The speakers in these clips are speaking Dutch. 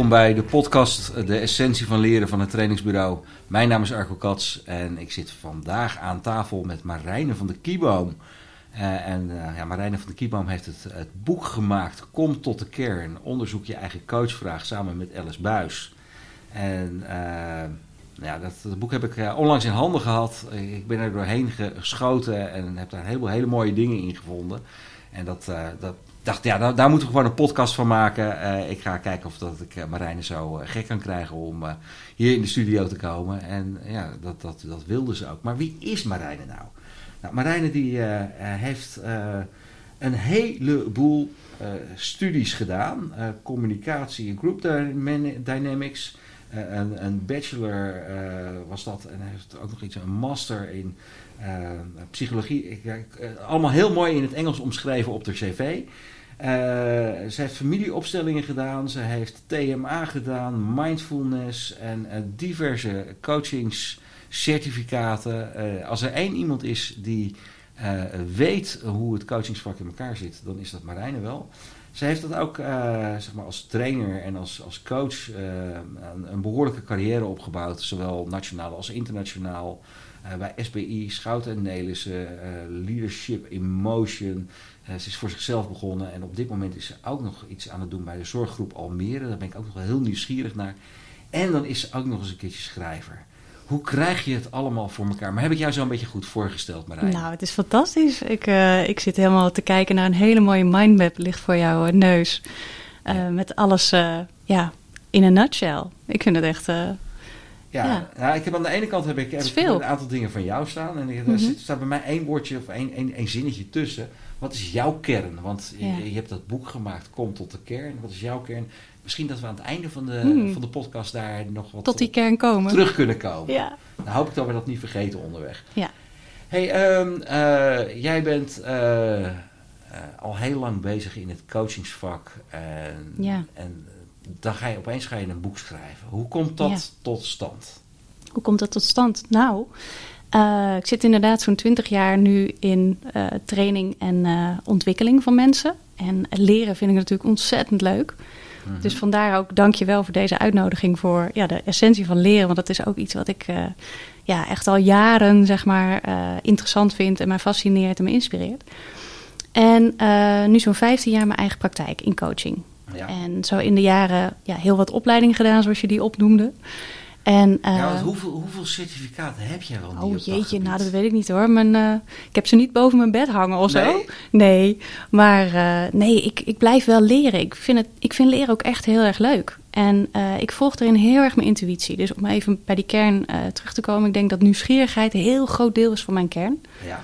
welkom bij de podcast De Essentie van Leren van het Trainingsbureau. Mijn naam is Arco Kats en ik zit vandaag aan tafel met Marijne van de Kieboom. Uh, en uh, ja, Marijne van de Kieboom heeft het, het, boek gemaakt Kom tot de kern. Onderzoek je eigen coachvraag samen met Alice Buis. En ja, dat, dat, boek heb ik onlangs in handen gehad. Ik ben er doorheen geschoten en heb daar een heleboel hele mooie dingen in gevonden. En dat, dat, dacht, ja, daar, moeten we gewoon een podcast van maken. Uh, ik ga kijken of dat ik uh, Marijne zo uh, gek kan krijgen om hier in de studio te komen. En ja, dat, dat, dat wilde ze ook. Maar wie is Marijne nou? Nou, Marijne die heeft een heleboel studies gedaan. communicatie en group dynamics. een, een bachelor was dat. En heeft ook nog iets, een master in psychologie. Ik, allemaal heel mooi in het Engels omschreven op de cv. Uh, ze heeft familieopstellingen gedaan, ze heeft TMA gedaan, mindfulness en uh, diverse coachingscertificaten. Uh, als er één iemand is die weet hoe het coachingsvak in elkaar zit, dan is dat Marijne wel. Ze heeft dat ook zeg maar als trainer en als, als coach een, behoorlijke carrière opgebouwd, zowel nationaal als internationaal. bij SBI, Schouten en Nelissen, Leadership in Motion, ze is voor zichzelf begonnen en op dit moment is ze ook nog iets aan het doen bij de zorggroep Almere. Daar ben ik ook nog wel heel nieuwsgierig naar. En dan is ze ook nog eens een keertje schrijver. Hoe krijg je het allemaal voor elkaar? Maar heb ik jou zo een beetje goed voorgesteld, Marijn? Nou, het is fantastisch. Ik, uh, ik zit helemaal te kijken naar een hele mooie mindmap ligt voor jouw uh, neus. Ja. Met alles ja, in een nutshell. Ik vind het echt... Ja, ja. Nou, ik heb aan de ene kant heb ik, heb ik een aantal dingen van jou staan. En er mm -hmm. staat bij mij één woordje of één, één, één zinnetje tussen. Wat is jouw kern? Want je, je, hebt dat boek gemaakt, Kom tot de kern. Wat is jouw kern? Misschien dat we aan het einde van de, hmm. van de podcast daar nog wat tot die kern komen. terug kunnen komen. Ja. Dan hoop ik dat we dat niet vergeten onderweg. Ja. hey, um, uh, jij bent uh, uh, al heel lang bezig in het coachingsvak. En, ja. en dan ga je opeens ga je een boek schrijven. Hoe komt dat ja. tot stand? Hoe komt dat tot stand? Nou, uh, ik zit inderdaad zo'n twintig jaar nu in uh, training en uh, ontwikkeling van mensen. En leren vind ik natuurlijk ontzettend leuk. -hmm. Dus vandaar ook dank je wel voor deze uitnodiging voor ja, de essentie van leren. Want dat is ook iets wat ik ja, echt al jaren zeg maar, interessant vind en mij fascineert en me inspireert. En nu zo'n 15 jaar mijn eigen praktijk in coaching. Ja. En zo in de jaren ja, heel wat opleidingen gedaan, zoals je die opnoemde. En, uh, ja, hoeveel, hoeveel, certificaten heb jij wel? Oh jeetje, nou dat weet ik niet hoor. Mijn, uh, ik heb ze niet boven mijn bed hangen of nee. zo. Nee, maar uh, nee, ik, ik blijf wel leren. Ik vind, het, ik vind leren ook echt heel erg leuk. En ik volg erin heel erg mijn intuïtie. Dus om even bij die kern terug te komen. Ik denk dat nieuwsgierigheid een heel groot deel is van mijn kern. Ja.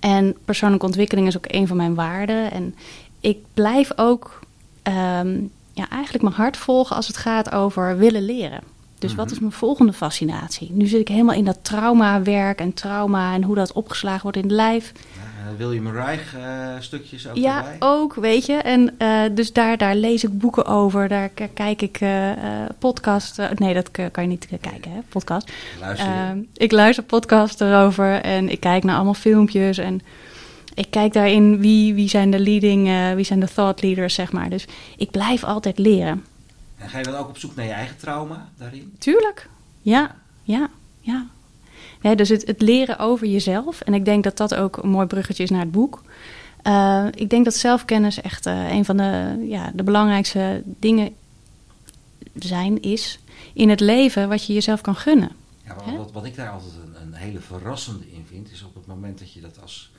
En persoonlijke ontwikkeling is ook een van mijn waarden. En ik blijf ook um, ja, eigenlijk mijn hart volgen als het gaat over willen leren. Dus wat is mijn volgende fascinatie? Nu zit ik helemaal in dat traumawerk en trauma en hoe dat opgeslagen wordt in het lijf. Uh, William Reich uh, stukjes ook Ja, erbij. ook, weet je. En uh, dus daar, daar lees ik boeken over. Daar kijk ik podcasts. nee, dat kan je niet kijken, hè, podcast. Luister ik luister podcasts erover en ik kijk naar allemaal filmpjes en... Ik kijk daarin wie, wie zijn de leading, wie zijn de thought leaders, zeg maar. Dus ik blijf altijd leren. En ga je dan ook op zoek naar je eigen trauma daarin? Tuurlijk, ja, ja, ja. ja dus het, het, leren over jezelf. En ik denk dat dat ook een mooi bruggetje is naar het boek. Uh, ik denk dat zelfkennis echt uh, een van de, ja, de belangrijkste dingen zijn, is in het leven wat je jezelf kan gunnen. Ja, wat, wat, ik daar altijd een, een hele verrassende in vind, is op het moment dat je dat als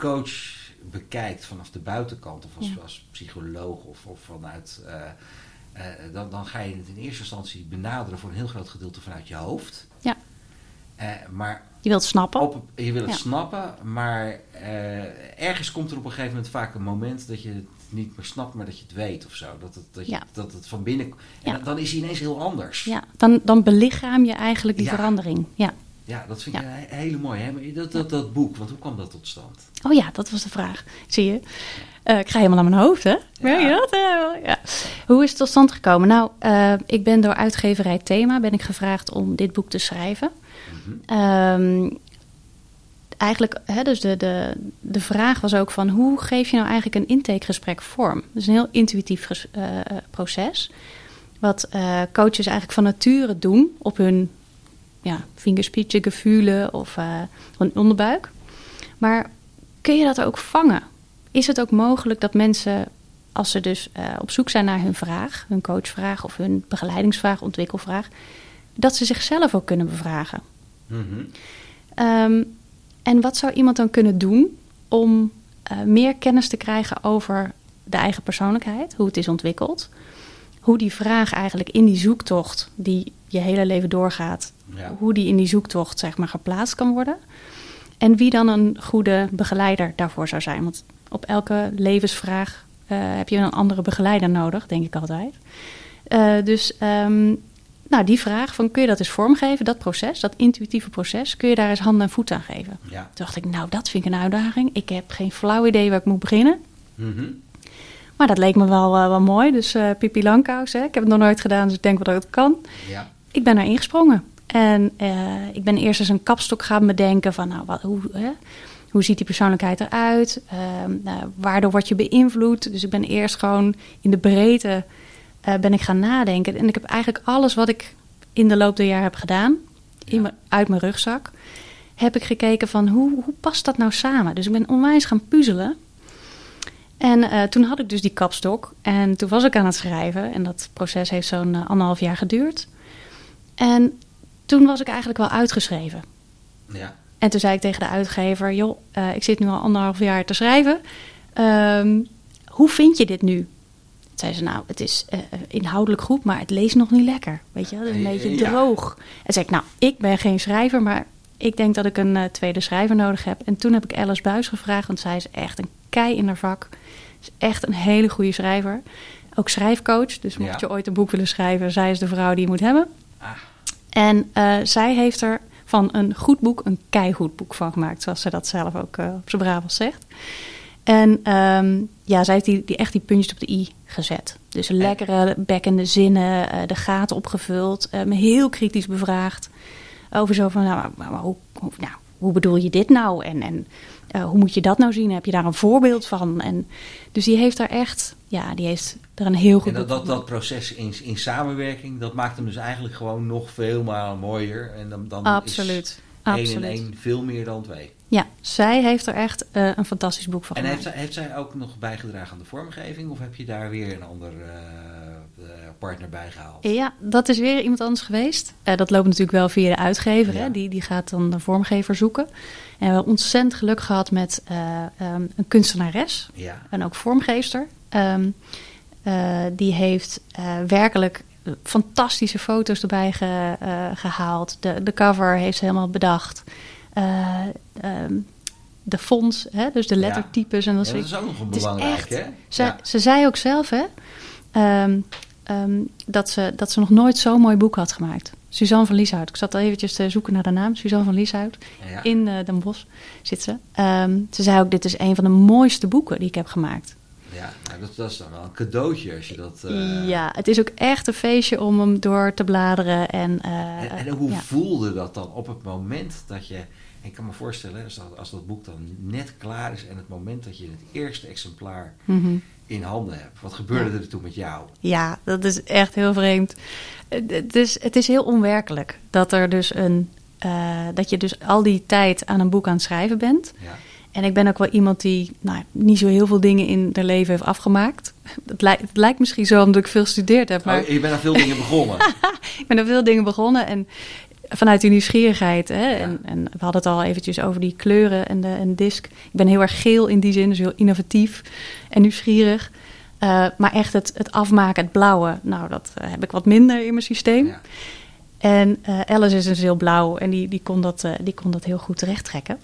coach bekijkt vanaf de buitenkant, of als, ja. als psycholoog of, of vanuit. Uh, uh, dan, dan, ga je het in eerste instantie benaderen voor een heel groot gedeelte vanuit je hoofd. Ja. Uh, maar je wilt het snappen. Op, je wilt het ja. snappen, maar ergens komt er op een gegeven moment vaak een moment dat je het niet meer snapt, maar dat je het weet of zo. Dat het, dat je, ja. dat het van binnen. En Ja. dan is hij ineens heel anders. Ja, dan, dan belichaam je eigenlijk die verandering. Ja. Ja, dat vind Ja. ik hele mooie. Hè? Maar dat, dat, dat boek, want hoe kwam dat tot stand? Oh ja, dat was de vraag. Zie je? Eh, ik ga helemaal naar mijn hoofd, hè? Merk je Ja. dat? Eh, ja. Hoe is het tot stand gekomen? Nou, eh, ik ben door uitgeverij Thema ben ik gevraagd om dit boek te schrijven. Mhm. Ehm, eigenlijk, hè, dus de, de, de vraag was ook van hoe geef je nou eigenlijk een intakegesprek vorm? Dat is een heel intuïtief proces. wat coaches eigenlijk van nature doen op hun ja, vingerspitje, gevoelen of uh, hun onderbuik. Maar kun je dat ook vangen? Is het ook mogelijk dat mensen, als ze dus uh, op zoek zijn naar hun vraag, hun coachvraag of hun begeleidingsvraag, ontwikkelvraag, dat ze zichzelf ook kunnen bevragen? Mm -hmm. um, en wat zou iemand dan kunnen doen om uh, meer kennis te krijgen over de eigen persoonlijkheid, hoe het is ontwikkeld, hoe die vraag eigenlijk in die zoektocht die je hele leven doorgaat, ja. hoe die in die zoektocht zeg maar geplaatst kan worden. En wie dan een goede begeleider daarvoor zou zijn. Want op elke levensvraag uh, heb je een andere begeleider nodig, denk ik altijd. Uh, dus um, nou, die vraag van kun je dat eens vormgeven, dat proces, dat intuïtieve proces, kun je daar eens hand en voet aan geven? Ja. Toen dacht ik, nou, dat vind ik een uitdaging. Ik heb geen flauw idee waar ik moet beginnen. Mm -hmm. Maar dat leek me wel, uh, wel mooi. Dus uh, Pippi Langkous, hè? ik heb het nog nooit gedaan, dus ik denk wel dat het kan. Ja. Ik ben er ingesprongen. En uh, ik ben eerst eens een kapstok gaan bedenken van, nou, wat, hoe, hè? hoe ziet die persoonlijkheid eruit? nou, waardoor word je beïnvloed? Dus ik ben eerst gewoon in de breedte uh, ben ik gaan nadenken. En ik heb eigenlijk alles wat ik in de loop der jaren heb gedaan, ja. in uit mijn rugzak, heb ik gekeken van hoe, hoe past dat nou samen? Dus ik ben onwijs gaan puzzelen. En uh, toen had ik dus die kapstok en toen was ik aan het schrijven. En dat proces heeft zo'n anderhalf jaar geduurd. En toen was ik eigenlijk wel uitgeschreven. Ja. En toen zei ik tegen de uitgever: Joh, uh, ik zit nu al anderhalf jaar te schrijven. Um, hoe vind je dit nu? zei ze, nou, het is uh, inhoudelijk goed, maar het leest nog niet lekker. Weet je, het is een beetje droog. En zei ik, nou, ik ben geen schrijver, maar ik denk dat ik een uh, tweede schrijver nodig heb. En toen heb ik Alice Buis gevraagd, want zij is echt een kei in haar vak. Is echt een hele goede schrijver. Ook schrijfcoach, dus mocht ja. je ooit een boek willen schrijven, zij is de vrouw die je moet hebben. Ah. En uh, zij heeft er van een goed boek een keigoed boek van gemaakt, zoals ze dat zelf ook op zijn Brabant zegt. En um, ja, zij heeft die, die, echt die puntjes op de i gezet. Dus lekkere bekkende zinnen, uh, de gaten opgevuld, me heel kritisch bevraagd. Over zo van, nou, maar, maar hoe, hoe, nou, hoe bedoel je dit nou? En, en uh, hoe moet je dat nou zien? Heb je daar een voorbeeld van? En, dus die heeft daar echt, ja, die heeft er een heel goed... En dat, dat, dat proces in, in samenwerking, dat maakt hem dus eigenlijk gewoon nog veel maar mooier. En dan, dan Absoluut. is één en één veel meer dan twee. Ja, zij heeft er echt uh, een fantastisch boek van en gemaakt. En heeft zij, heeft zij ook nog bijgedragen aan de vormgeving? Of heb je daar weer een ander uh, partner bij gehaald? Ja, dat is weer iemand anders geweest. Dat loopt natuurlijk wel via de uitgever. Ja. Hè? Die, die gaat dan de vormgever zoeken. En we hebben ontzettend geluk gehad met um, een kunstenares. Ja. En ook vormgeefster. Um, die heeft werkelijk fantastische foto's erbij ge, gehaald. De, de cover heeft ze helemaal bedacht. Um, de fonts, hè, dus de lettertypes. Ja. En dat, ja, dat is ook nog een belangrijk, echt, hè? Ze, ja. ze zei ook zelf, hè, um, um, dat, ze, dat ze nog nooit zo'n mooi boek had gemaakt. Suzanne van Lieshout. Ik zat al eventjes te zoeken naar de naam. Suzanne van Lieshout. Ja. In uh, Den Bosch zit ze. ze zei ook, dit is een van de mooiste boeken die ik heb gemaakt. Ja, nou, dat, dat, is dan wel een cadeautje als je dat... Uh... Ja, het is ook echt een feestje om hem door te bladeren. En, uh, en, en hoe voelde dat dan op het moment dat je... Ik kan me voorstellen, als dat, als dat boek dan net klaar is en het moment dat je het eerste exemplaar mm -hmm. In handen hebt. Wat gebeurde er toen met jou? Ja, dat is echt heel vreemd. Het is, het is heel onwerkelijk dat er dus een. Uh, dat je dus al die tijd aan een boek aan het schrijven bent. Ja. En ik ben ook wel iemand die nou, niet zo heel veel dingen in haar leven heeft afgemaakt. Het, lijkt, het lijkt misschien zo omdat ik veel gestudeerd heb. Maar... Oh, je bent aan veel dingen begonnen. ik ben aan veel dingen begonnen. En vanuit die nieuwsgierigheid. Hè? Ja. En, en, we hadden het al eventjes over die kleuren en de en disc. Ik ben heel erg geel in die zin, dus heel innovatief en nieuwsgierig. Uh, maar echt het, het afmaken, het blauwe, nou, dat uh, heb ik wat minder in mijn systeem. Ja. En uh, Alice is dus heel blauw en die, die, kon dat, die kon dat heel goed terechttrekken.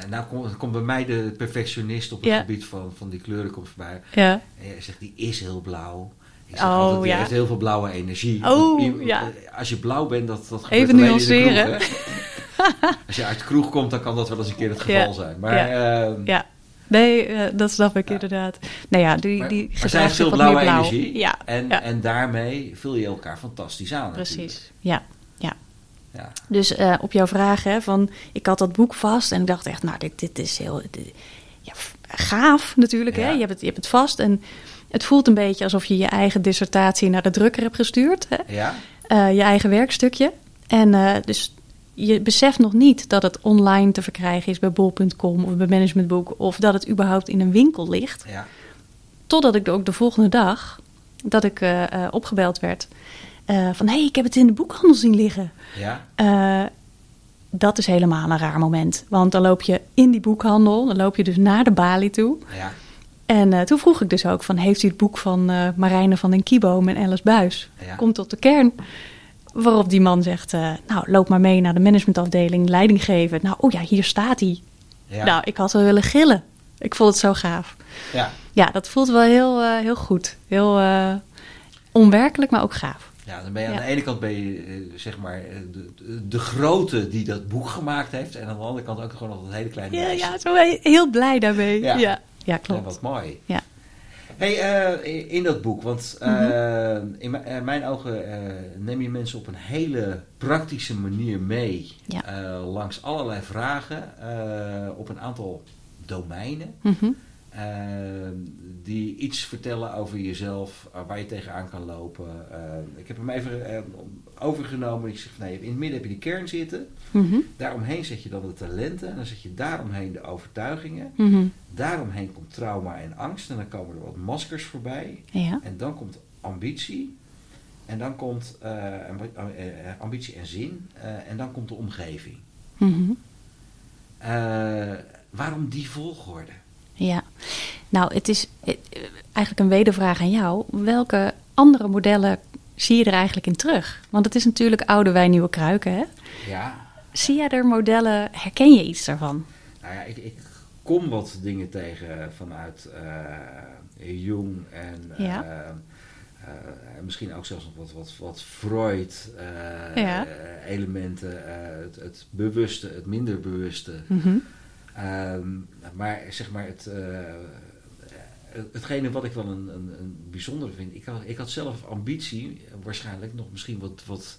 Ja, nou komt kom bij mij de perfectionist op het ja. gebied van, van die kleuren komt voorbij. Ja. En zegt, die is heel blauw. Ik oh, altijd, ja. heeft heel veel blauwe energie. Oh, ja. Als je blauw bent, dat, dat gebeurt Even nuanceren. in de kroeg. Hè? als je uit de kroeg komt, dan kan dat wel eens een keer het geval ja. zijn. Maar, ja. Uh, ja. Nee, uh, dat snap ik inderdaad. Nou ja, die, maar, die maar zij heeft veel blauwe blauw. energie. Ja. En, en daarmee vul je elkaar fantastisch aan. Precies, natuurlijk. ja. ja. Ja. Dus uh, op jouw vraag, hè, van ik had dat boek vast en ik dacht echt, nou, dit, dit is heel dit, ja, gaaf natuurlijk. Ja. Hè? Je, hebt het, je hebt het vast. En Het voelt een beetje alsof je je eigen dissertatie naar de drukker hebt gestuurd. Hè? Ja. Uh, je eigen werkstukje. En uh, dus je beseft nog niet dat het online te verkrijgen is bij bol.com of bij Managementboek. Of dat het überhaupt in een winkel ligt. Ja. Totdat ik ook de volgende dag dat ik uh, opgebeld werd. van hé, hey, ik heb het in de boekhandel zien liggen. Ja. dat is helemaal een raar moment. Want dan loop je in die boekhandel, dan loop je dus naar de balie toe. Ja. En uh, toen vroeg ik dus ook van, heeft u het boek van uh, Marijne van den Kieboom en Alice Buis? Ja. Komt tot de kern. Waarop die man zegt, uh, nou, loop maar mee naar de managementafdeling, leiding geven. Nou, oh ja, hier staat hij. Ja. Nou, ik had wel willen gillen. Ik vond het zo gaaf. Ja, Ja, dat voelt wel heel, heel goed. Heel onwerkelijk, maar ook gaaf. ja dan ben je aan Ja. de ene kant ben je, eh, zeg maar, eh, de, de, de grote die dat boek gemaakt heeft. En aan de andere kant ook gewoon nog een hele kleine Ja, meisje. ja, zo ben je heel blij daarmee. Ja. Ja, ja, Ja, klopt. wat mooi. Ja. Hey, eh, in dat boek, want eh, Mhm. in mijn- eh, mijn ogen neem je mensen op een hele praktische manier mee Ja. langs allerlei vragen op een aantal domeinen. Mhm. Eh, die iets vertellen over jezelf, eh, waar je tegenaan kan lopen. Eh, ik heb hem even eh, overgenomen. Ik zeg, nee, in het midden heb je die kern zitten. Mhm. Daaromheen zet je dan de talenten. En dan zet je daaromheen de overtuigingen. Mhm. Daaromheen komt trauma en angst. En dan komen er wat maskers voorbij. Ja. En dan komt ambitie. En dan komt eh, eh, ambitie en zin. En dan komt de omgeving. Mhm. Waarom die volgorde? Ja, nou, het is eh, eigenlijk een wedervraag aan jou. Welke andere modellen zie je er eigenlijk in terug? Want het is natuurlijk oude wijn, nieuwe kruiken, hè? Ja, Zie jij er modellen, herken je iets daarvan? nou ja, ik, ik kom wat dingen tegen vanuit eh, Jung en eh, eh, misschien ook zelfs nog wat, wat, wat Freud Ja. elementen, eh, het, het bewuste, het minder bewuste. Mhm. Ehm, maar zeg maar het, eh, het- hetgene wat ik wel een, een, een bijzondere vind, ik had, ik had zelf ambitie, waarschijnlijk nog misschien wat, wat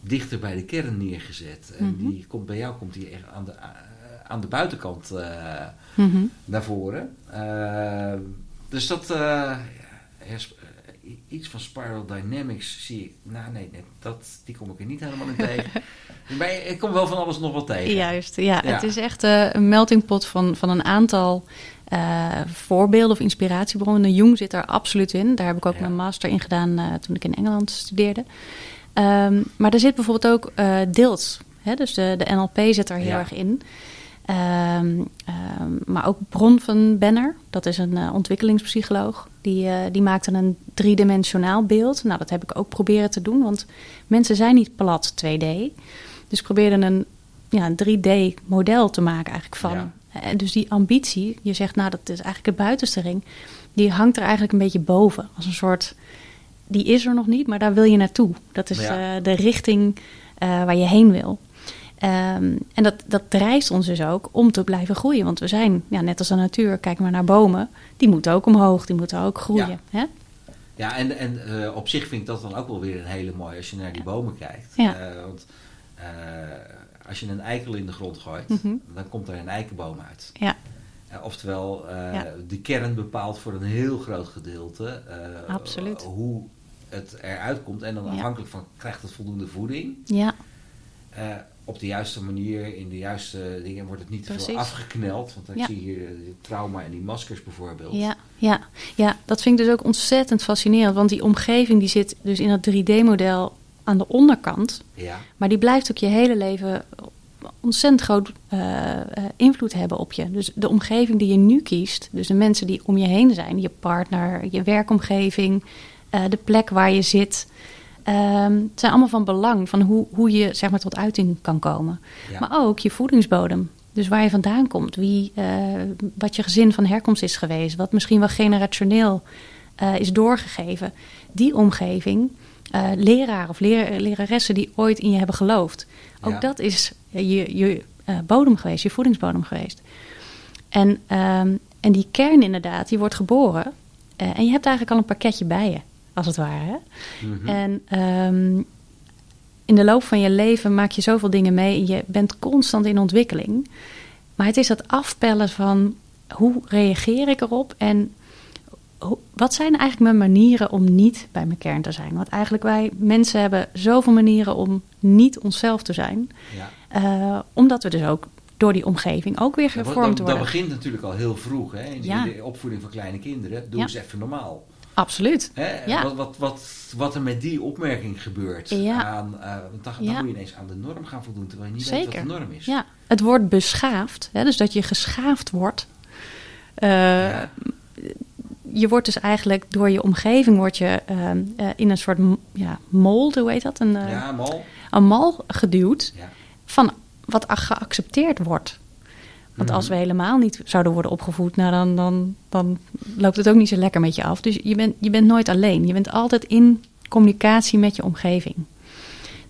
dichter bij de kern neergezet. En Mhm. die komt bij jou komt die echt aan de, eh, aan de buitenkant eh, Mhm. naar voren. Ehm, dus dat, ja, iets van Spiral Dynamics zie ik, nou nee, nee dat, die kom ik er niet helemaal in tegen. Maar ik kom wel van alles nog wat tegen. Juist, ja, Ja. Het is echt eh, een meltingpot van, van een aantal eh, voorbeelden of inspiratiebronnen. Jung zit daar absoluut in. Daar heb ik ook Ja. mijn master in gedaan eh, toen ik in Engeland studeerde. Ehm, maar er zit bijvoorbeeld ook deels. Hè, dus de, de NLP zit er heel Ja. erg in. Ehm, ehm, maar ook Bron van Benner, dat is een ontwikkelingspsycholoog. Die, die maakte een driedimensionaal beeld. Nou, dat heb ik ook proberen te doen, want mensen zijn niet plat 2D. Dus ik probeerde een, ja, een 3D-model te maken eigenlijk van. Ja. En dus die ambitie, je zegt nou dat is eigenlijk de buitenste ring, die hangt er eigenlijk een beetje boven. Als een soort, die is er nog niet, maar daar wil je naartoe. Dat is Ja. eh, de richting eh, waar je heen wil. Ehm, en dat, dat drijft ons dus ook om te blijven groeien. Want we zijn, ja, net als de natuur, kijk maar naar bomen. Die moeten ook omhoog, die moeten ook groeien. Hè? Ja, en, en eh, op zich vind ik dat dan ook wel weer een hele mooie als je naar die bomen kijkt. Ja. Eh, want eh, als je een eikel in de grond gooit, Mhm. dan komt er een eikenboom uit. Ja, oftewel, Ja. die kern bepaalt voor een heel groot gedeelte Absoluut. hoe het eruit komt. En dan afhankelijk van, krijgt het voldoende voeding? ja, op de juiste manier, in de juiste dingen, wordt het niet te veel afgekneld. Want Ja. zie hier eh, die trauma en die maskers bijvoorbeeld. ja, ja, ja, dat vind ik dus ook ontzettend fascinerend. Want die omgeving die zit dus in dat 3D-model aan de onderkant. Ja, Maar die blijft ook je hele leven ontzettend groot eh, eh, invloed hebben op je. Dus de omgeving die je nu kiest, dus de mensen die om je heen zijn, je partner, je werkomgeving, eh, de plek waar je zit, ehm, het zijn allemaal van belang van hoe, hoe je zeg maar tot uiting kan komen. ja. Maar ook je voedingsbodem. Dus waar je vandaan komt, wie, eh, wat je gezin van herkomst is geweest, wat misschien wel generationeel eh, is doorgegeven. Die omgeving, eh leraar of leraar, leraressen die ooit in je hebben geloofd. Ook Ja. dat is je, je bodem geweest, je voedingsbodem geweest. En, ehm, en die kern inderdaad, die wordt geboren. en je hebt eigenlijk al een pakketje bij je, als het ware. Mhm. En ehm, in de loop van je leven maak je zoveel dingen mee. En je bent constant in ontwikkeling. Maar het is dat afpellen van hoe reageer ik erop en wat zijn eigenlijk mijn manieren om niet bij mijn kern te zijn? Want eigenlijk wij mensen hebben zoveel manieren om niet onszelf te zijn. Ja. Eh, omdat we dus ook door die omgeving ook weer Ja, gevormd dat, dat worden. begint natuurlijk al heel vroeg. Hè? In Ja. de opvoeding van kleine kinderen. Doe Ja. eens even normaal. Absoluut. Hè? Ja. Wat, wat, wat, wat er met die opmerking gebeurt. Ja. Aan, eh, dan, moet je ineens aan de norm gaan voldoen. Terwijl je niet Zeker. weet wat de norm is. Ja, het wordt beschaafd, hè, dus dat je geschaafd wordt. Eh. Je wordt dus eigenlijk door je omgeving wordt je, eh, in een soort ja, mold, hoe heet dat? Een, eh, Ja, mal. een mal geduwd Ja. van wat geaccepteerd wordt. Want Mhm. als we helemaal niet zouden worden opgevoed, nou dan, dan, dan loopt het ook niet zo lekker met je af. Dus je bent, je bent nooit alleen. Je bent altijd in communicatie met je omgeving.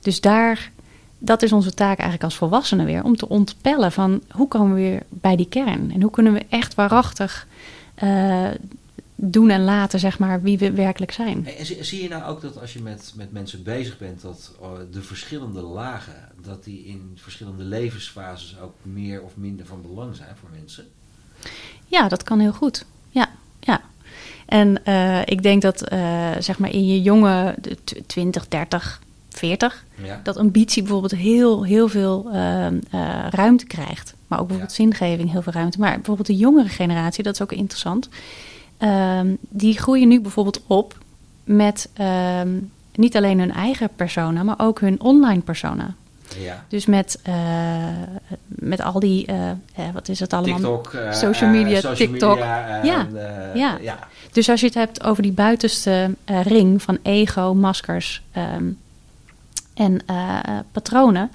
Dus daar, dat is onze taak eigenlijk als volwassenen weer. Om te ontpellen van hoe komen we weer bij die kern? En hoe kunnen we echt waarachtig eh, doen en laten, zeg maar, wie we werkelijk zijn. En zie, zie je nou ook dat als je met, met mensen bezig bent, dat eh, de verschillende lagen, dat die in verschillende levensfases ook meer of minder van belang zijn voor mensen? Ja, dat kan heel goed. Ja, ja. En eh, ik denk dat, eh, zeg maar, in je jonge de tw- 20, 30, 40, Ja. dat ambitie bijvoorbeeld heel, heel veel ruimte krijgt. Maar ook bijvoorbeeld zingeving heel veel ruimte. Maar bijvoorbeeld de jongere generatie, dat is ook interessant. Ehm, die groeien nu bijvoorbeeld op met ehm, niet alleen hun eigen persona, maar ook hun online persona. ja. Dus met, eh, met al die, eh, eh, wat is het allemaal? TikTok, social media, social TikTok. media, Ja, ja. ja. Dus als je het hebt over die buitenste ring van ego, maskers ehm, en patronen,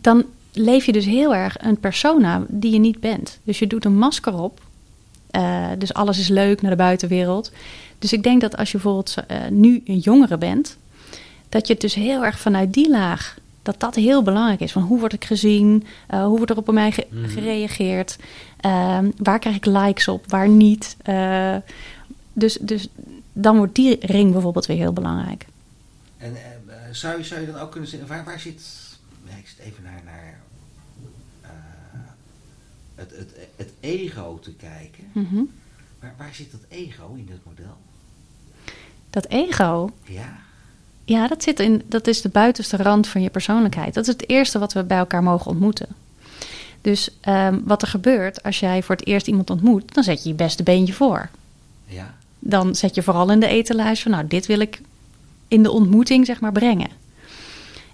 dan leef je dus heel erg een persona die je niet bent. Dus je doet een masker op. eh, dus alles is leuk naar de buitenwereld. Dus ik denk dat als je bijvoorbeeld eh, nu een jongere bent, dat je het dus heel erg vanuit die laag, dat dat heel belangrijk is. Van hoe word ik gezien? Eh, hoe wordt er op mij ge- Mhm. gereageerd? Ehm, waar krijg ik likes op? Waar niet? Dus, dus dan wordt die ring bijvoorbeeld weer heel belangrijk. En zou, je, zou je dan ook kunnen zeggen, waar, waar zit, nee, ik zit even naar, naar het, het, het ego te kijken. Mhm. Waar, waar zit dat ego in dit model? Dat ego, Ja, ja, dat, zit in, dat is de buitenste rand van je persoonlijkheid. Dat is het eerste wat we bij elkaar mogen ontmoeten. Dus ehm, wat er gebeurt als jij voor het eerst iemand ontmoet, dan zet je je beste beentje voor. ja, Dan zet je vooral in de etalage van, nou, dit wil ik in de ontmoeting, zeg maar, brengen.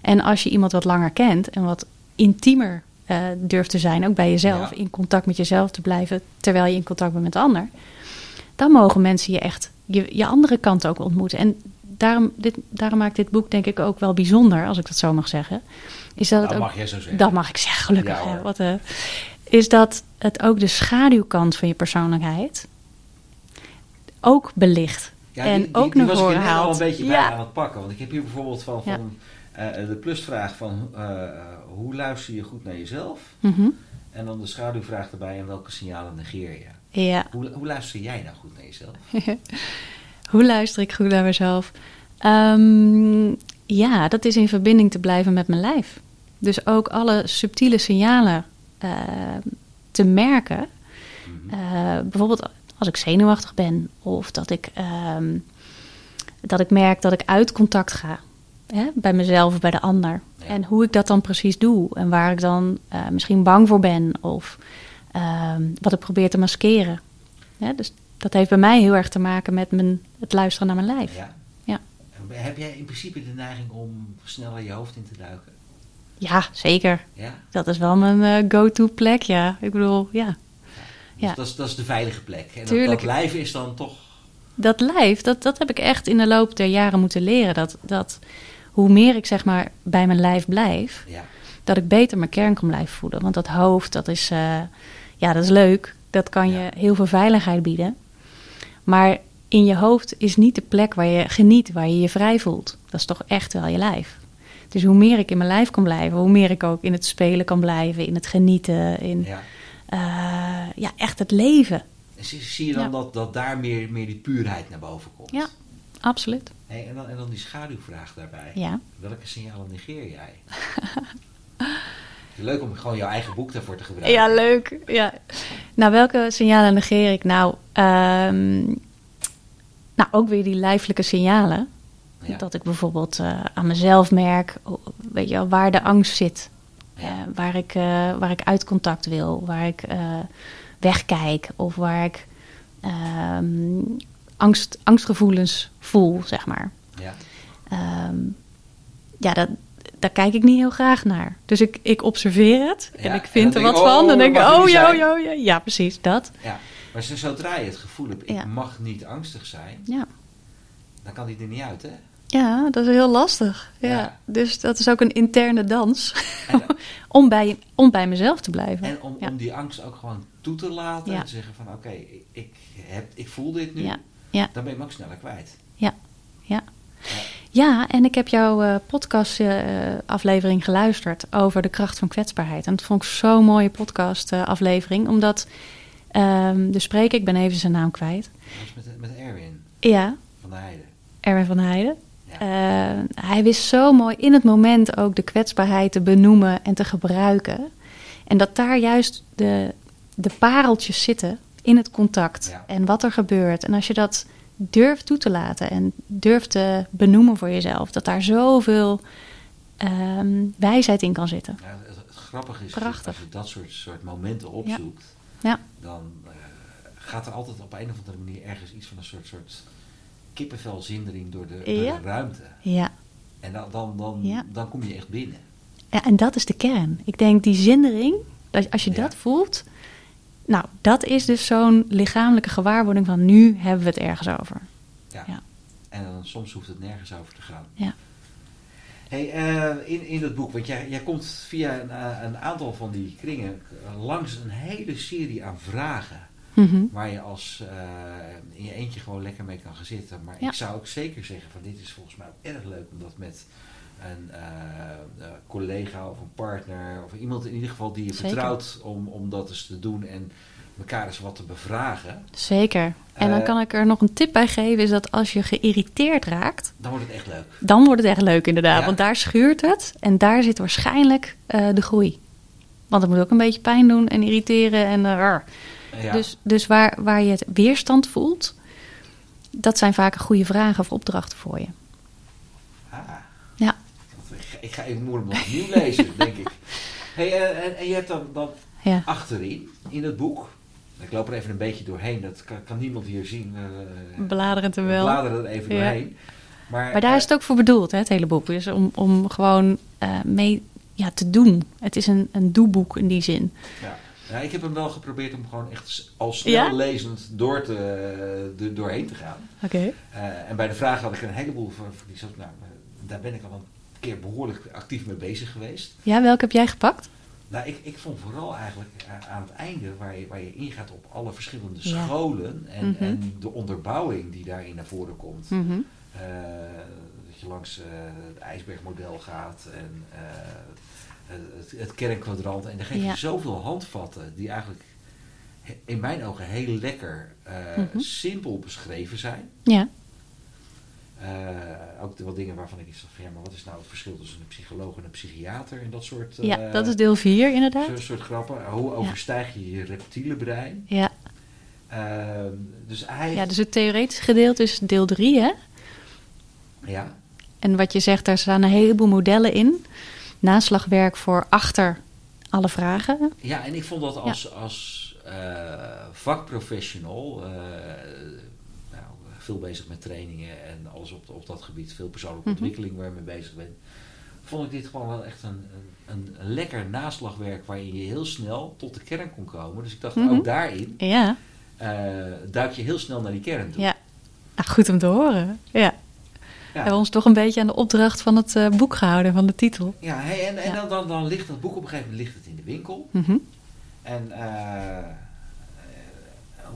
En als je iemand wat langer kent en wat intiemer eh, durft te zijn, ook bij jezelf, Ja. in contact met jezelf te blijven terwijl je in contact bent met de ander, dan mogen mensen je echt je, je andere kant ook ontmoeten. En daarom, dit, daarom maakt dit boek denk ik ook wel bijzonder, als ik dat zo mag zeggen. Is dat het dat ook, mag jij zo zeggen. dat mag ik zeggen, gelukkig. Ja, hè, wat, eh, is dat het ook de schaduwkant van je persoonlijkheid ook belicht. Ja, en die, die, ook die naar was ik al een beetje Ja. bij aan het pakken. Want ik heb hier bijvoorbeeld van, Ja. van eh, de plusvraag van eh, hoe luister je goed naar jezelf? Mhm. En dan de schaduwvraag erbij en welke signalen negeer je? Ja. Hoe, hoe luister jij nou goed naar jezelf? Hoe luister ik goed naar mezelf? Ehm, ja, dat is in verbinding te blijven met mijn lijf. Dus ook alle subtiele signalen eh, te merken. Mhm. Eh, bijvoorbeeld als ik zenuwachtig ben of dat ik, ehm, dat ik merk dat ik uit contact ga. Hè, bij mezelf of bij de ander. Ja. En hoe ik dat dan precies doe. En waar ik dan eh, misschien bang voor ben. Of ehm, wat ik probeer te maskeren. Dus dat heeft bij mij heel erg te maken met mijn, het luisteren naar mijn lijf. Ja. Ja. Heb jij in principe de neiging om sneller je hoofd in te duiken? Ja, zeker. Ja? Dat is wel mijn eh, go-to plek, ja. Ik bedoel, ja. Dus Ja. dat, is, dat is de veilige plek. En dat, Tuurlijk. dat lijf is dan toch... dat lijf, dat, dat heb ik echt in de loop der jaren moeten leren. Dat, dat hoe meer ik zeg maar bij mijn lijf blijf, Ja, dat ik beter mijn kern kan blijven voeden. Want dat hoofd, dat is, eh, ja, dat is leuk. Dat kan je heel veel veiligheid bieden. Maar in je hoofd is niet de plek waar je geniet, waar je je vrij voelt. Dat is toch echt wel je lijf. Dus hoe meer ik in mijn lijf kan blijven, hoe meer ik ook in het spelen kan blijven, in het genieten, in ja. eh, ja, echt het leven. En zie, zie je dan Ja. dat, dat daar meer, meer die puurheid naar boven komt? Ja. Absoluut. Hey, en, dan, en dan die schaduwvraag daarbij. Ja. Welke signalen negeer jij? Leuk om gewoon jouw eigen boek daarvoor te gebruiken. Ja, leuk. Ja. Nou, welke signalen negeer ik? Nou, ehm, ook weer die lijfelijke signalen. Ja. Dat ik bijvoorbeeld eh, aan mezelf merk, weet je wel, waar de angst zit. Ja. Eh, waar, ik, eh, waar ik uit contact wil, waar ik wegkijk of waar ik ehm, angst, angstgevoelens voel, zeg maar. Ja. Ehm, ja, dat, daar kijk ik niet heel graag naar. Dus ik, ik observeer het Ja, en ik vind er wat van. oh, Dan denk ik, oh, jo, zijn. jo, jo. Ja, precies, dat. ja. Maar zo- zodra je het gevoel hebt, ik Ja. mag niet angstig zijn, Ja. dan kan die er niet uit, hè? ja, dat is heel lastig. Ja. Ja. Dus dat is ook een interne dans En, om, bij, om bij mezelf te blijven. en om, Ja. om die angst ook gewoon toe te laten Ja. en te zeggen van oké, ik, ik, heb, ik voel dit nu, Ja. Dan ben je hem ook sneller kwijt. Ja, ja. Ja. En ik heb jouw eh podcast-aflevering geluisterd over de kracht van kwetsbaarheid. En dat vond ik zo'n mooie podcast-aflevering, omdat ehm, de spreker, ik ben even zijn naam kwijt. Met, met Erwin Ja, van de Heide. Erwin van Heijden. Ja. Eh, hij wist zo mooi in het moment ook de kwetsbaarheid te benoemen en te gebruiken. En dat daar juist de, de pareltjes zitten in het contact Ja. en wat er gebeurt. En als je dat durft toe te laten en durft te benoemen voor jezelf, dat daar zoveel ehm, wijsheid in kan zitten. Ja, het, het grappige is, Prachtig. als je dat soort, soort momenten opzoekt, Ja, dan eh, gaat er altijd op een of andere manier ergens iets van een soort, soort kippenvelzindering door de, door de ruimte. ja. En dan, dan, dan, dan kom je echt binnen. Ja, en dat is de kern. Ik denk die zindering, dat als je Ja. dat voelt, nou, dat is dus zo'n lichamelijke gewaarwording van nu hebben we het ergens over. Ja. Ja. En dan, soms hoeft het nergens over te gaan. Ja. Hey, eh, in, in dat boek, want jij, jij komt via een, eh, een aantal van die kringen langs een hele serie aan vragen. Mhm. Waar je als eh, in je eentje gewoon lekker mee kan gaan zitten. Maar Ja. ik zou ook zeker zeggen van dit is volgens mij ook erg leuk om dat met een eh, eh, collega of een partner of iemand in ieder geval die je Zeker. vertrouwt om, om dat eens te doen en elkaar eens wat te bevragen. Zeker. En dan Eh, kan ik er nog een tip bij geven, is dat als je geïrriteerd raakt, Dan wordt het echt leuk. dan wordt het echt leuk inderdaad. Ja. Want daar schuurt het en daar zit waarschijnlijk eh, de groei. Want het moet ook een beetje pijn doen en irriteren en... Ja. Dus, dus waar, waar je het weerstand voelt, dat zijn vaak goede vragen of opdrachten voor je. Ah, ik, ga- even moeilijk opnieuw lezen, denk ik. Hey, eh, en, en je hebt dan, dan ja. achterin in het boek. Ik loop er even een beetje doorheen, dat kan, kan niemand hier zien. eh, Bladerend er we wel. bladeren er even Ja. doorheen. Maar, Maar daar eh, is het ook voor bedoeld, hè, het hele boek. Dus om, om gewoon eh, mee ja, te doen. Het is een, een doeboek in die zin. Ja. ja, ik heb hem wel geprobeerd om gewoon echt s- al snel Ja? lezend door te, er doorheen te gaan. Oké. Eh, en bij de vraag had ik een heleboel van, die soort, nou, eh, daar ben ik al een keer behoorlijk actief mee bezig geweest. Ja, welke heb jij gepakt? Nou, ik, ik vond vooral eigenlijk aan het einde, waar je, waar je ingaat op alle verschillende Ja. scholen en, Mhm. en de onderbouwing die daarin naar voren komt. Mhm. Eh, dat je langs eh, het ijsbergmodel gaat en eh, het, het kernkwadrant. En daar geef je Ja. zoveel handvatten die eigenlijk in mijn ogen heel lekker Mhm. simpel beschreven zijn. Ja, Eh, ook wat dingen waarvan ik iets van, ja, maar wat is nou het verschil tussen een psycholoog en een psychiater en dat soort, ja eh, dat is deel 4 inderdaad. zo'n soort grappen. Hoe overstijg je je reptiele brein? Ja. Ehm, dus hij, ja, dus het theoretische gedeelte is deel 3, hè? ja, En wat je zegt, daar staan een heleboel modellen in. Naslagwerk voor achter alle vragen. Ja, en ik vond dat als, als eh, vakprofessional, veel bezig met trainingen en alles op, op dat gebied, veel persoonlijke Mhm. ontwikkeling waar je mee bezig bent, vond ik dit gewoon wel echt een, een, een lekker naslagwerk waarin je heel snel tot de kern kon komen. Dus ik dacht, Mhm. ook daarin Ja, eh, duik je heel snel naar die kern toe. ja. Nou, goed om te horen. Ja. Ja. We hebben ons toch een beetje aan de opdracht van het eh, boek gehouden, van de titel. Ja, hey, en, en Ja. Dan, dan, dan ligt dat boek op een gegeven moment ligt het in de winkel. Mhm. En eh,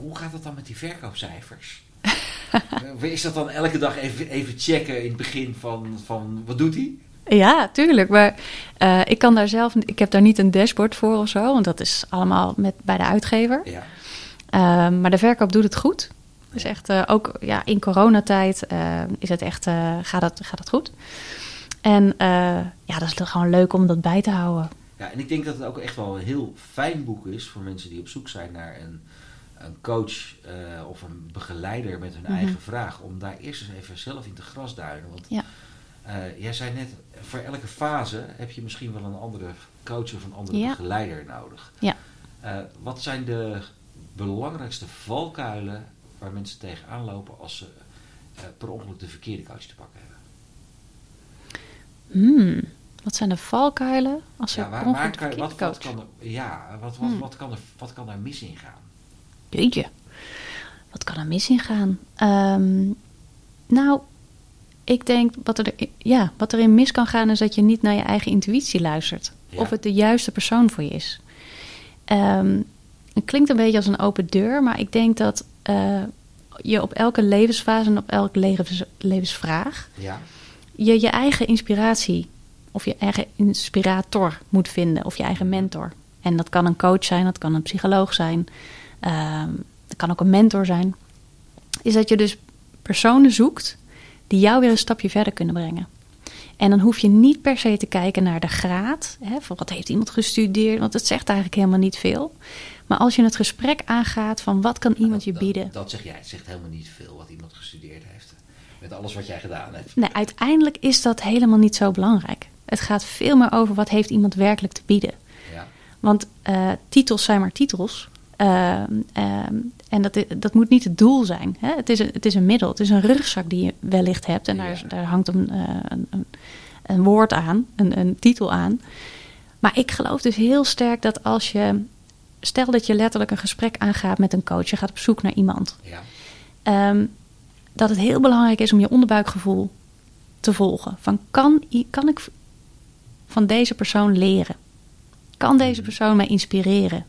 hoe gaat het dan met die verkoopcijfers? Eh, Is dat dan elke dag even, even checken in het begin van, van wat doet hij? Ja, tuurlijk. Maar eh, ik kan daar zelf, ik heb daar niet een dashboard voor of zo, want dat is allemaal met, bij de uitgever. Ja, Ehm, maar de verkoop doet het goed. Dus echt, eh, ook ja, in coronatijd eh, is het echt, eh, gaat, het, gaat het goed. En eh, ja, dat is gewoon leuk om dat bij te houden. ja, en ik denk dat het ook echt wel een heel fijn boek is voor mensen die op zoek zijn naar een een coach eh, of een begeleider met hun Mhm. eigen vraag, om daar eerst eens even zelf in te grasduinen. Want Ja. eh, jij zei net, voor elke fase heb je misschien wel een andere coach of een andere Ja. begeleider nodig. Ja. Eh, wat zijn de belangrijkste valkuilen waar mensen tegenaan lopen als ze per ongeluk de verkeerde coach te pakken hebben? Hmm, wat zijn de valkuilen als er Ja, waar, ongeluk waar de kan, verkeerde wat, wat, coach? kan er, ja, wat, wat, Hmm. wat, kan er, wat kan daar mis in gaan? Jeetje, wat kan er mis in gaan? Ehm, nou, ik denk wat er, ja, wat erin mis kan gaan is dat je niet naar je eigen intuïtie luistert. Ja. Of het de juiste persoon voor je is. Ehm, het klinkt een beetje als een open deur, maar ik denk dat eh, je op elke levensfase en op elke levens, levensvraag Ja, je je eigen inspiratie of je eigen inspirator moet vinden of je eigen mentor. En dat kan een coach zijn, dat kan een psycholoog zijn, ehm, dat kan ook een mentor zijn. Is dat je dus personen zoekt die jou weer een stapje verder kunnen brengen. En dan hoef je niet per se te kijken naar de graad, hè, van wat heeft iemand gestudeerd, want het zegt eigenlijk helemaal niet veel. Maar als je het gesprek aangaat van wat kan iemand je dat, bieden, Dat, dat zeg jij, het zegt helemaal niet veel wat iemand gestudeerd heeft. Met alles wat jij gedaan hebt. Nee, uiteindelijk is dat helemaal niet zo belangrijk. Het gaat veel meer over wat heeft iemand werkelijk te bieden. Ja, Want eh, titels zijn maar titels. Ehm, ehm, en dat, dat moet niet het doel zijn. Hè? Het, is een, het is een middel. Het is een rugzak die je wellicht hebt. En daar, Ja. daar hangt een, eh, een, een, een woord aan, een, een titel aan. Maar ik geloof dus heel sterk dat als je... Stel dat je letterlijk een gesprek aangaat met een coach. Je gaat op zoek naar iemand. ja, Ehm, dat het heel belangrijk is om je onderbuikgevoel te volgen. Van kan, kan ik van deze persoon leren? Kan deze persoon mij inspireren?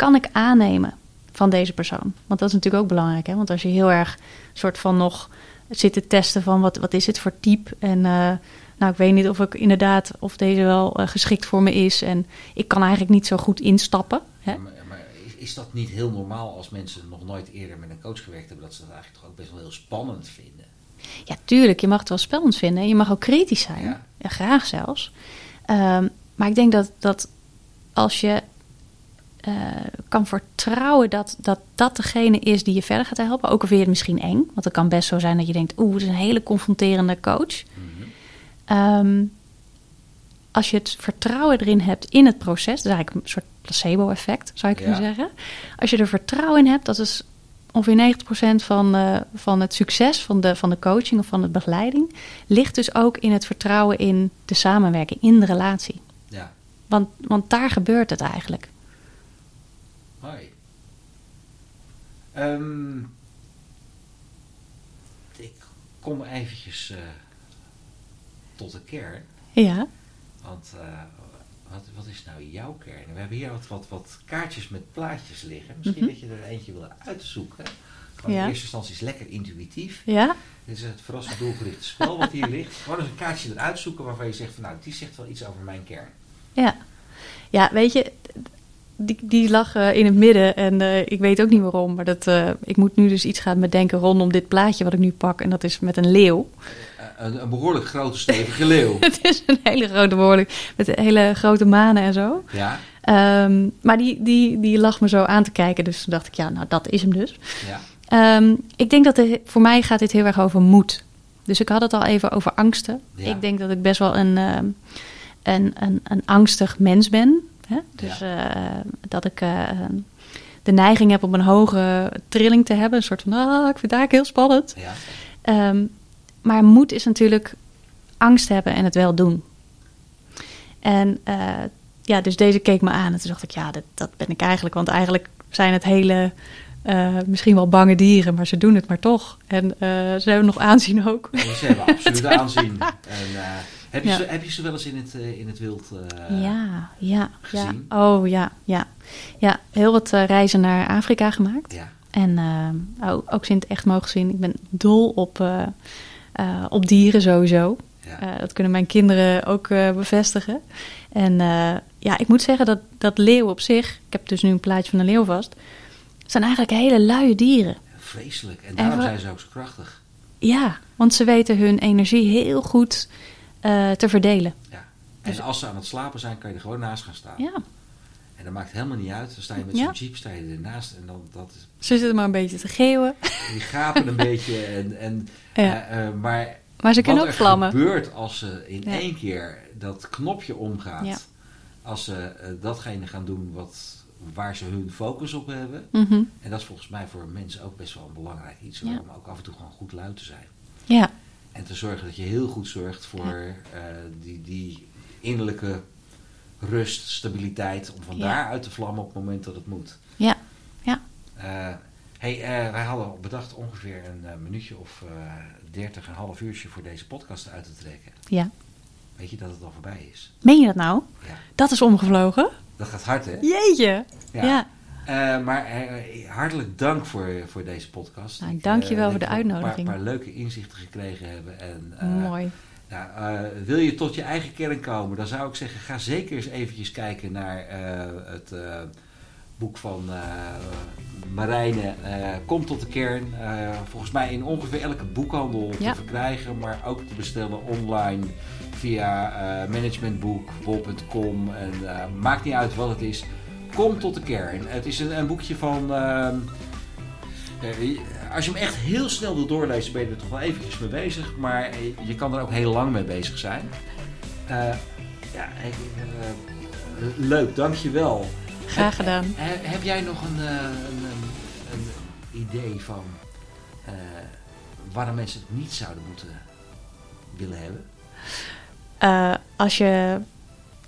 Kan ik aannemen van deze persoon? Want dat is natuurlijk ook belangrijk. Hè? Want als je heel erg soort van nog zit te testen van wat, wat is het voor type en eh, nou ik weet niet of ik inderdaad of deze wel eh, geschikt voor me is en ik kan eigenlijk niet zo goed instappen. Hè? Maar, maar is, is dat niet heel normaal als mensen nog nooit eerder met een coach gewerkt hebben, dat ze dat eigenlijk toch ook best wel heel spannend vinden? Ja, tuurlijk. Je mag het wel spannend vinden. Je mag ook kritisch zijn. Ja. Ja, graag zelfs. Ehm, maar ik denk dat, dat als je eh, kan vertrouwen dat, dat dat degene is die je verder gaat helpen, ook al vind je het misschien eng. Want het kan best zo zijn dat je denkt, oeh, het is een hele confronterende coach. Mhm. Ehm, als je het vertrouwen erin hebt in het proces, dat is eigenlijk een soort placebo-effect, zou je kunnen Ja. zeggen. Als je er vertrouwen in hebt, dat is ongeveer 90% van, eh, van het succes van de, van de coaching of van de begeleiding, ligt dus ook in het vertrouwen in de samenwerking, in de relatie. Ja, Want, want daar gebeurt het eigenlijk. Mooi. Ehm, ik kom eventjes eh, tot de kern. Ja, Want eh, wat, wat is nou jouw kern? We hebben hier wat, wat, wat kaartjes met plaatjes liggen. Misschien Mhm. dat je er eentje wil uitzoeken. Ja. In eerste instantie is lekker intuïtief. ja, Dit is het verrassend doelgerichte spel wat hier ligt. Gewoon eens een kaartje eruit zoeken waarvan je zegt van nou, die zegt wel iets over mijn kern. ja. Ja, weet je, die, die lag eh, in het midden en eh, ik weet ook niet waarom. Maar dat, eh, ik moet nu dus iets gaan bedenken rondom dit plaatje wat ik nu pak. En dat is met een leeuw. Een, een behoorlijk grote stevige leeuw. Het is een hele grote behoorlijk, met hele grote manen en zo. Ja, Ehm, maar die, die, die lag me zo aan te kijken, dus toen dacht ik, ja, nou dat is hem dus. ja, Ehm, ik denk dat voor mij gaat dit heel erg over moed. Dus ik had het al even over angsten. Ja. Ik denk dat ik best wel een, ehm, een, een, een angstig mens ben. Hè? Dus eh, dat ik eh, de neiging heb om een hoge trilling te hebben. Een soort van, ah, ik vind het eigenlijk heel spannend. ja. Ehm, maar moed is natuurlijk angst hebben en het wel doen. En eh, ja, dus deze keek me aan en toen dacht ik, ja, dat, dat ben ik eigenlijk. Want eigenlijk zijn het hele, misschien wel bange dieren, maar ze doen het maar toch. En ze hebben nog aanzien ook. Ze hebben absoluut aanzien. En, heb, je Ja. ze, heb je ze wel eens in het, eh, in het wild eh, ja, ja, ja. gezien? Oh ja, ja. Ja, heel wat eh, reizen naar Afrika gemaakt. Ja, En ook, ook het echt mogen zien. Ik ben dol op, op dieren sowieso. ja. Dat kunnen mijn kinderen ook bevestigen. En ja, ik moet zeggen dat, dat leeuwen op zich, ik heb dus nu een plaatje van een leeuw vast, zijn eigenlijk hele luie dieren. vreselijk. En daarom zijn ze ook zo krachtig. Ja, want ze weten hun energie heel goed eh, te verdelen. Ja. En als ze aan het slapen zijn, kan je er gewoon naast gaan staan. Ja, En dat maakt helemaal niet uit. Dan sta je met Ja. zo'n jeep sta je ernaast en dan dat is, Ze zitten maar een beetje te geeuwen. die gapen een beetje. En, en, Ja. eh, eh, maar Maar ze kunnen wat ook er vlammen. gebeurt als ze in Ja. één keer dat knopje omgaat. Ja. Als ze datgene gaan doen wat, waar ze hun focus op hebben. Mhm. En dat is volgens mij voor mensen ook best wel een belangrijk iets. Om ook af en toe gewoon goed luid te zijn. Ja, En te zorgen dat je heel goed zorgt voor eh, die, die innerlijke rust, stabiliteit. Om van Ja. daaruit te vlammen op het moment dat het moet. ja, ja. Eh, hey, eh, wij hadden bedacht ongeveer een minuutje of 30, een half uurtje voor deze podcast uit te trekken. ja. Weet je dat het al voorbij is? Meen je dat nou? Ja. Dat is omgevlogen? Dat gaat hard, hè? Jeetje. Ja. Ja. Eh, maar eh, hartelijk dank voor, voor deze podcast. Nou, dank je eh, wel denk voor de uitnodiging. Een paar, paar leuke inzichten gekregen hebben. En, eh, Mooi. Nou, eh, wil je tot je eigen kern komen, dan zou ik zeggen, ga zeker eens eventjes kijken naar eh, het eh, boek van eh Marijne, eh, Kom tot de kern. Eh, volgens mij in ongeveer elke boekhandel Ja. te verkrijgen, maar ook te bestellen online via eh managementboek, bol.com. En eh, maakt niet uit wat het is. Kom tot de kern. Het is een, een boekje van... ehm, eh, als je hem echt heel snel wil doorlezen, ben je er toch wel eventjes mee bezig. Maar je kan er ook heel lang mee bezig zijn. Eh, ja, eh, leuk, dankjewel. Graag gedaan. Heb, heb jij nog een, een, een, een idee van eh, waarom mensen het niet zouden moeten willen hebben? Als je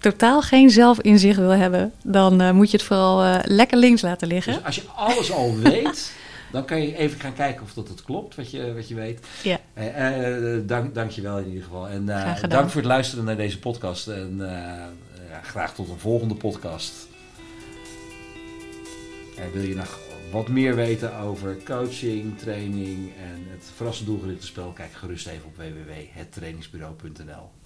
totaal geen zelfinzicht wil hebben, dan eh, moet je het vooral eh, lekker links laten liggen. Dus als je alles al weet, dan kan je even gaan kijken of dat het klopt, wat je, wat je weet. Ja. Eh, dank, dank je wel in ieder geval. En dank voor het luisteren naar deze podcast. En ja, graag tot een volgende podcast. En wil je nog wat meer weten over coaching, training en het verrassend doelgerichte spel? Kijk gerust even op www.hettrainingsbureau.nl.